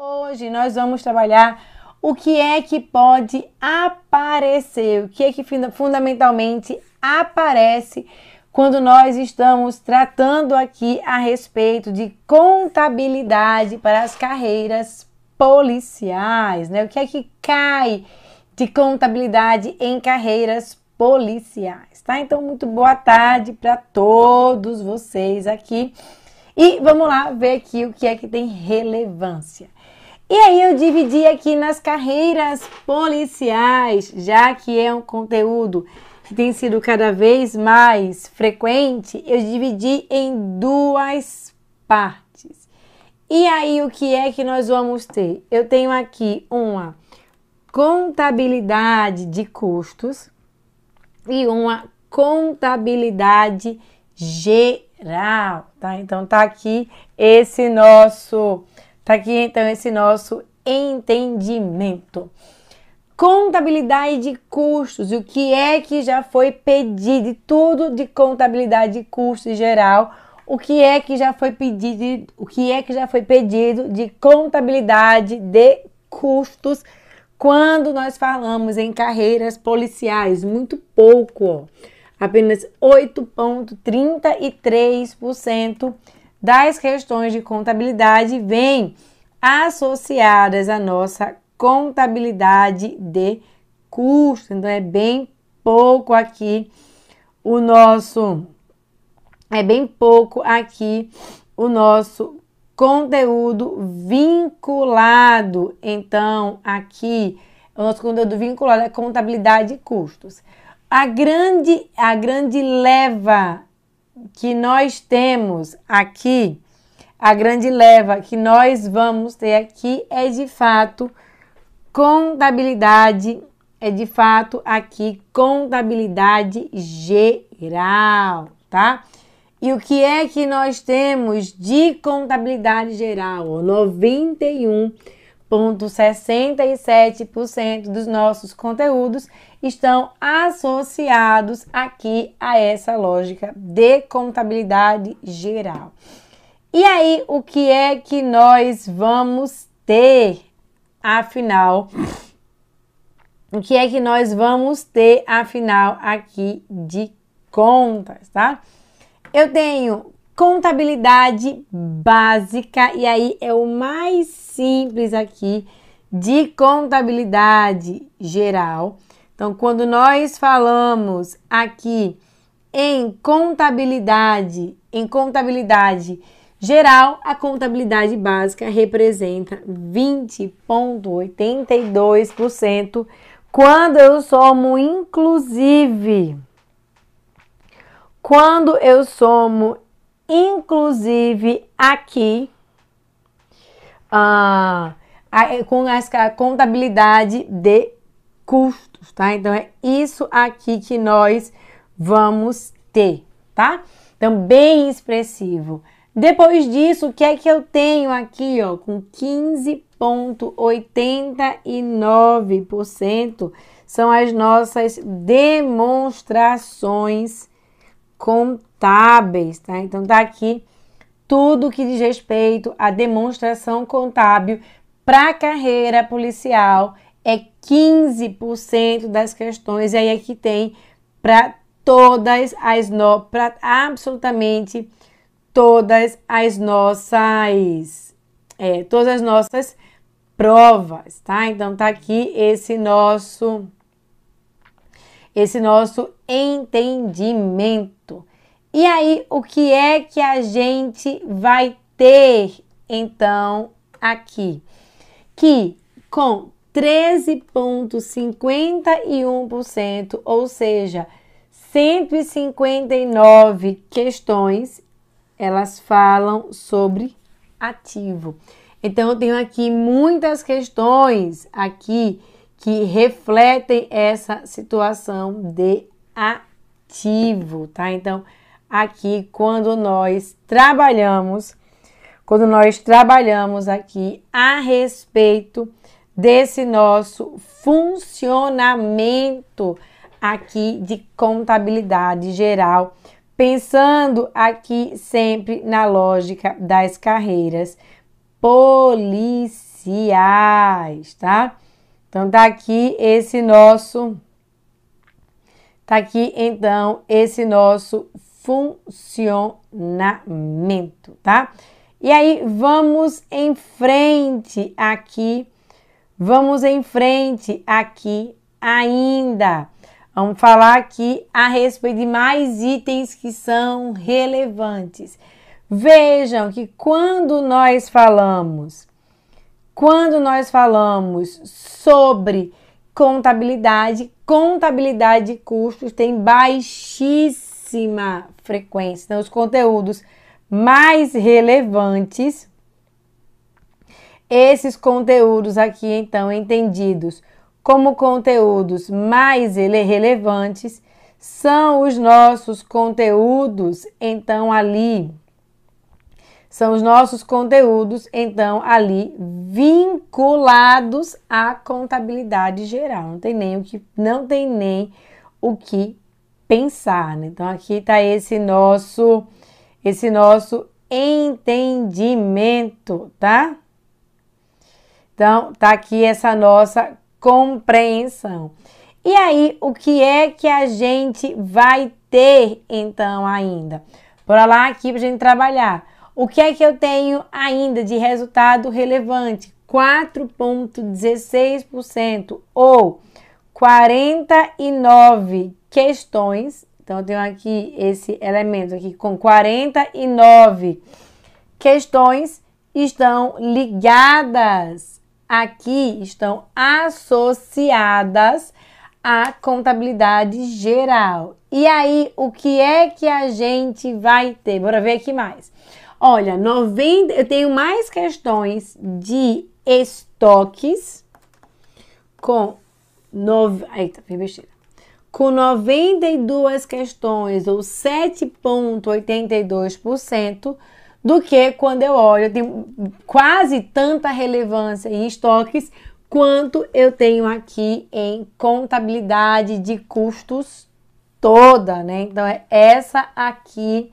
Hoje nós vamos trabalhar o que é que pode aparecer, o que é que fundamentalmente aparece quando nós estamos tratando aqui a respeito de contabilidade para as carreiras policiais, né? O que é que cai de contabilidade em carreiras policiais, tá? Então, muito boa tarde para todos vocês aqui. E vamos lá ver aqui o que é que tem relevância. E aí eu dividi aqui nas carreiras policiais, já que é um conteúdo que tem sido cada vez mais frequente, eu dividi em duas partes. E aí o que é que nós vamos ter? Eu tenho aqui uma contabilidade de custos e uma contabilidade geral, tá? Então tá aqui esse nosso Tá aqui então esse nosso entendimento. Contabilidade de custos, o que é que já foi pedido, tudo de contabilidade de custos em geral, o que é que já foi pedido, o que é que já foi pedido de contabilidade de custos quando nós falamos em carreiras policiais, muito pouco, ó. apenas 8,33% das questões de contabilidade vêm associadas à nossa contabilidade de custo. Então é bem pouco aqui o nosso é bem pouco aqui o nosso conteúdo vinculado. Então, aqui o nosso conteúdo vinculado é contabilidade de custos. A grande a grande leva que nós temos aqui, a grande leva que nós vamos ter aqui é de fato contabilidade, é de fato aqui contabilidade geral, tá? E o que é que nós temos de contabilidade geral? 91,67% dos nossos conteúdos estão associados aqui a essa lógica de contabilidade geral. E aí, o que é que nós vamos ter, afinal? O que é que nós vamos ter, afinal, aqui de contas, tá? Eu tenho contabilidade básica, e aí é o mais simples aqui de contabilidade geral então, quando nós falamos aqui em contabilidade, em contabilidade geral, a contabilidade básica representa 20,82% quando eu somo inclusive. Quando eu somo inclusive aqui ah, com a contabilidade de custos, tá? Então é isso aqui que nós vamos ter, tá? Então bem expressivo. Depois disso, o que é que eu tenho aqui, ó, com 15,89% são as nossas demonstrações contábeis, tá? Então tá aqui tudo que diz respeito à demonstração contábil para a carreira policial é 15% das questões, e aí aqui tem para todas as no, para absolutamente todas as nossas é, todas as nossas provas, tá? Então tá aqui esse nosso esse nosso entendimento. E aí, o que é que a gente vai ter então aqui? Que com 13,51%, ou seja, 159 questões, elas falam sobre ativo. Então, eu tenho aqui muitas questões aqui que refletem essa situação de ativo, tá? Então, aqui quando nós trabalhamos, quando nós trabalhamos aqui a respeito desse nosso funcionamento aqui de contabilidade geral, pensando aqui sempre na lógica das carreiras policiais. tá? Então tá aqui esse nosso tá aqui então esse nosso funcionamento, tá? E aí vamos em frente aqui. Vamos em frente aqui ainda. Vamos falar aqui a respeito de mais itens que são relevantes. Vejam que quando nós falamos, quando nós falamos sobre contabilidade, contabilidade de custos tem baixíssima frequência. Então, os conteúdos mais relevantes, esses conteúdos aqui, então, entendidos como conteúdos mais relevantes, são os nossos conteúdos, então, ali são os nossos conteúdos, então, ali vinculados à contabilidade geral. Não tem nem o que, não tem nem o que pensar, né? Então, aqui está esse nosso, esse nosso entendimento, tá? Então, tá aqui essa nossa compreensão. E aí, o que é que a gente vai ter então ainda? Bora lá aqui para a gente trabalhar. O que é que eu tenho ainda de resultado relevante? 4,16% ou 49 questões. Então, eu tenho aqui esse elemento aqui com 49 questões estão ligadas aqui, estão associadas à contabilidade geral. E aí, o que é que a gente vai ter? Bora ver aqui mais. Olha, 90, eu tenho mais questões de estoques com nove, eita, besteira. Com 92 questões ou 7.82% do que quando eu olho, eu tenho quase tanta relevância em estoques quanto eu tenho aqui em contabilidade de custos toda, né? Então é essa aqui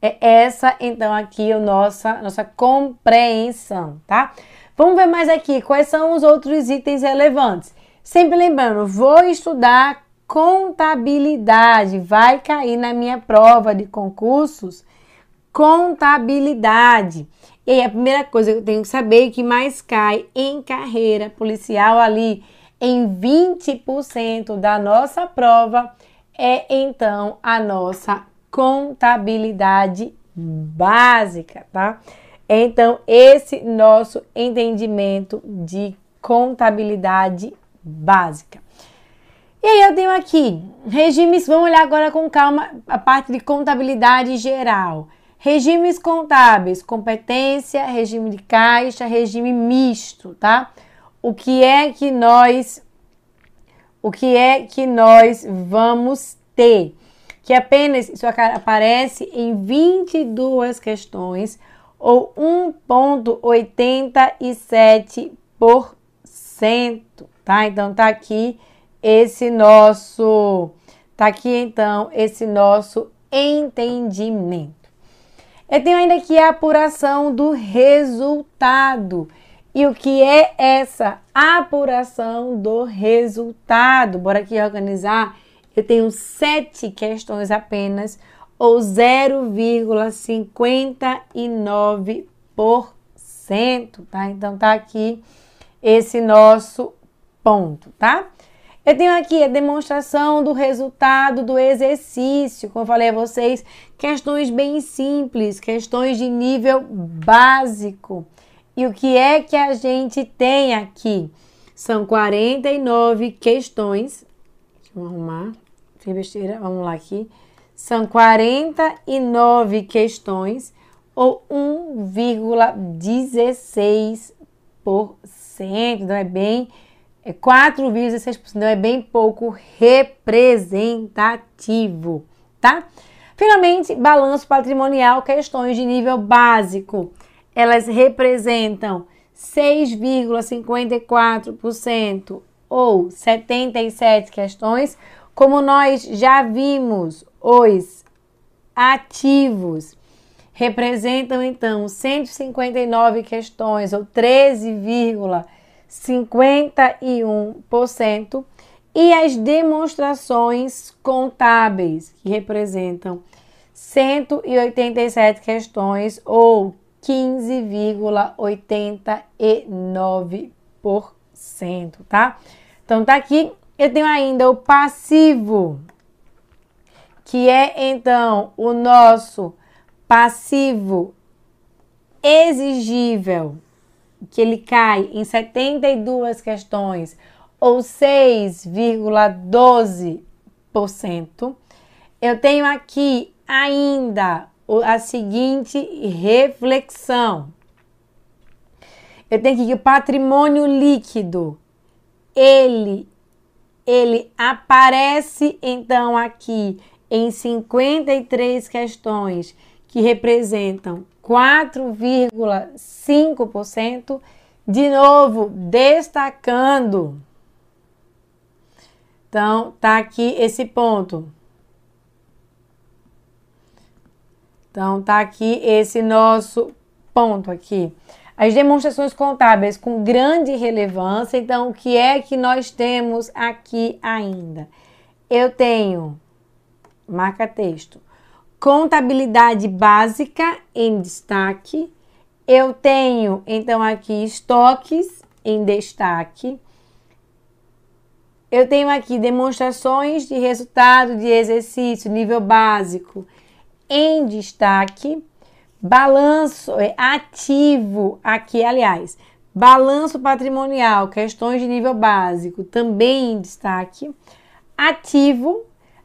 é essa, então, aqui a nossa, nossa compreensão, tá? Vamos ver mais aqui quais são os outros itens relevantes. Sempre lembrando, vou estudar contabilidade, vai cair na minha prova de concursos contabilidade. E aí, a primeira coisa que eu tenho que saber é que mais cai em carreira policial ali em 20% da nossa prova é então a nossa contabilidade básica, tá? Então, esse nosso entendimento de contabilidade básica. E aí eu tenho aqui regimes, vamos olhar agora com calma a parte de contabilidade geral. Regimes contábeis, competência, regime de caixa, regime misto, tá? O que é que nós o que é que nós vamos ter? Que apenas isso aparece em 22 questões ou 1.87%, tá? Então tá aqui esse nosso tá aqui então esse nosso entendimento. Eu tenho ainda aqui a apuração do resultado. E o que é essa apuração do resultado? Bora aqui organizar eu tenho sete questões apenas, ou 0,59%, tá? Então tá aqui esse nosso ponto, tá? Eu tenho aqui a demonstração do resultado do exercício, como eu falei a vocês, questões bem simples, questões de nível básico. E o que é que a gente tem aqui? São 49 questões. Deixa eu arrumar tem besteira, vamos lá aqui. São 49 questões ou 1,16%. Então é bem é 4,16%, então é bem pouco representativo, tá? Finalmente, balanço patrimonial, questões de nível básico. Elas representam 6,54% ou 77 questões, como nós já vimos, os ativos representam então 159 questões ou 13,51% e as demonstrações contábeis, que representam 187 questões ou 15,89%, tá? Então tá aqui, eu tenho ainda o passivo, que é então o nosso passivo exigível, que ele cai em 72 questões ou 6,12%. Eu tenho aqui ainda a seguinte reflexão. Eu tenho aqui que o patrimônio líquido, ele, ele aparece então aqui em 53 questões que representam 4,5%, de novo destacando. Então, tá aqui esse ponto. Então, tá aqui esse nosso ponto aqui. As demonstrações contábeis com grande relevância. Então, o que é que nós temos aqui ainda? Eu tenho, marca texto, contabilidade básica em destaque. Eu tenho, então, aqui estoques em destaque. Eu tenho aqui demonstrações de resultado de exercício, nível básico, em destaque. Balanço é ativo aqui, aliás, balanço patrimonial, questões de nível básico, também em destaque. Ativo,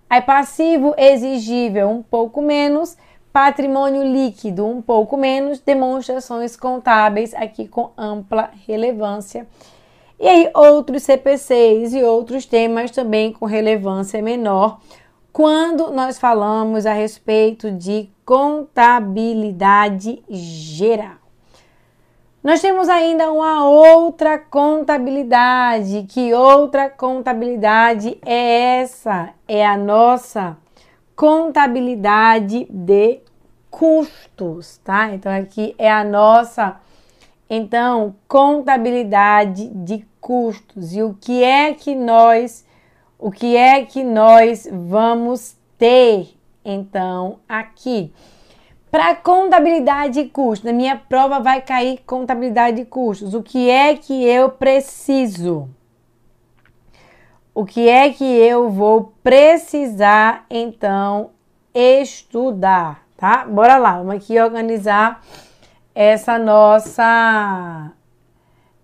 aí passivo exigível, um pouco menos. Patrimônio líquido, um pouco menos. Demonstrações contábeis, aqui com ampla relevância. E aí, outros CPCs e outros temas também com relevância menor, quando nós falamos a respeito de contabilidade geral. Nós temos ainda uma outra contabilidade. Que outra contabilidade é essa? É a nossa contabilidade de custos, tá? Então aqui é a nossa então contabilidade de custos e o que é que nós o que é que nós vamos ter então aqui. Para contabilidade de custos na minha prova vai cair contabilidade de custos. O que é que eu preciso? O que é que eu vou precisar então estudar tá? Bora lá vamos aqui organizar essa nossa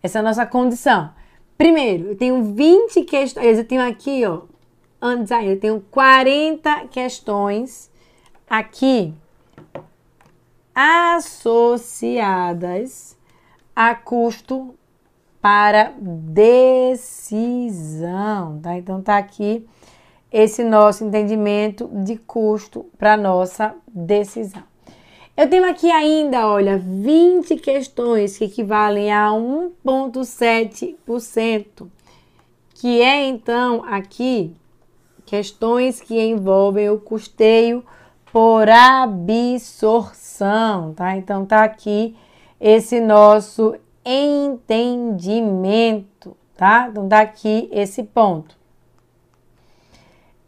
essa nossa condição. Primeiro, eu tenho 20 questões, eu tenho aqui, ó, antes aí, eu tenho 40 questões aqui associadas a custo para decisão, tá? Então tá aqui esse nosso entendimento de custo para nossa decisão. Eu tenho aqui ainda, olha, 20 questões que equivalem a 1,7%, que é então aqui questões que envolvem o custeio por absorção, tá? Então tá aqui esse nosso entendimento, tá? Então tá aqui esse ponto.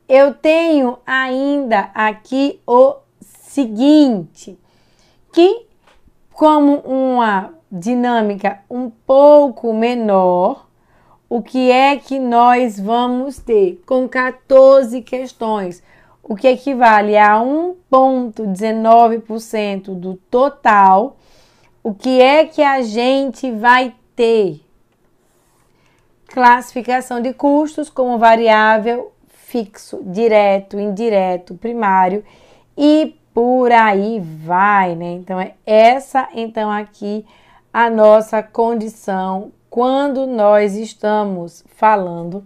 Eu tenho ainda aqui o seguinte, que, como uma dinâmica um pouco menor, o que é que nós vamos ter? Com 14 questões, o que equivale a 1,19% do total, o que é que a gente vai ter? Classificação de custos como variável fixo, direto, indireto, primário e por aí vai, né? Então é essa então aqui a nossa condição quando nós estamos falando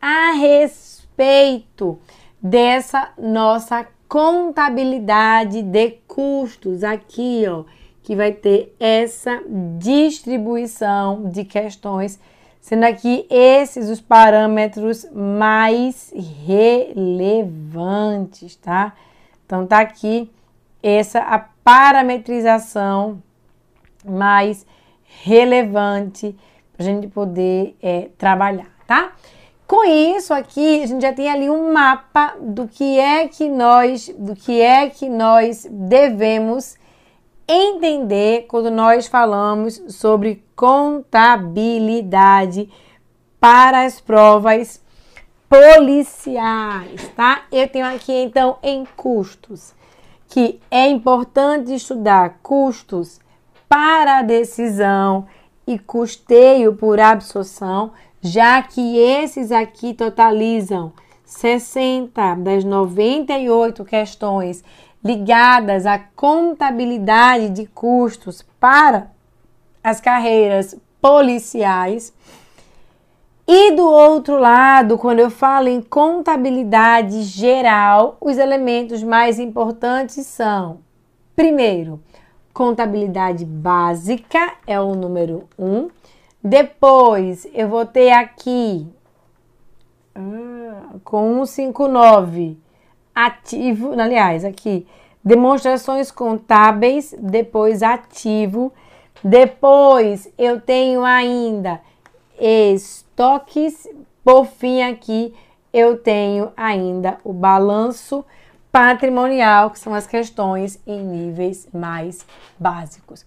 a respeito dessa nossa contabilidade de custos aqui, ó, que vai ter essa distribuição de questões, sendo aqui esses os parâmetros mais relevantes, tá? Então tá aqui essa a parametrização mais relevante para a gente poder é, trabalhar, tá? Com isso aqui, a gente já tem ali um mapa do que é que nós, do que é que nós devemos entender quando nós falamos sobre contabilidade para as provas policiais, tá? Eu tenho aqui então em custos que é importante estudar custos para a decisão e custeio por absorção, já que esses aqui totalizam 60 das 98 questões ligadas à contabilidade de custos para as carreiras policiais. E do outro lado, quando eu falo em contabilidade geral, os elementos mais importantes são: primeiro, contabilidade básica é o número 1. Um. Depois, eu vou ter aqui ah, com 159 ativo, aliás, aqui demonstrações contábeis, depois ativo. Depois eu tenho ainda estoques. Por fim, aqui eu tenho ainda o balanço patrimonial, que são as questões em níveis mais básicos.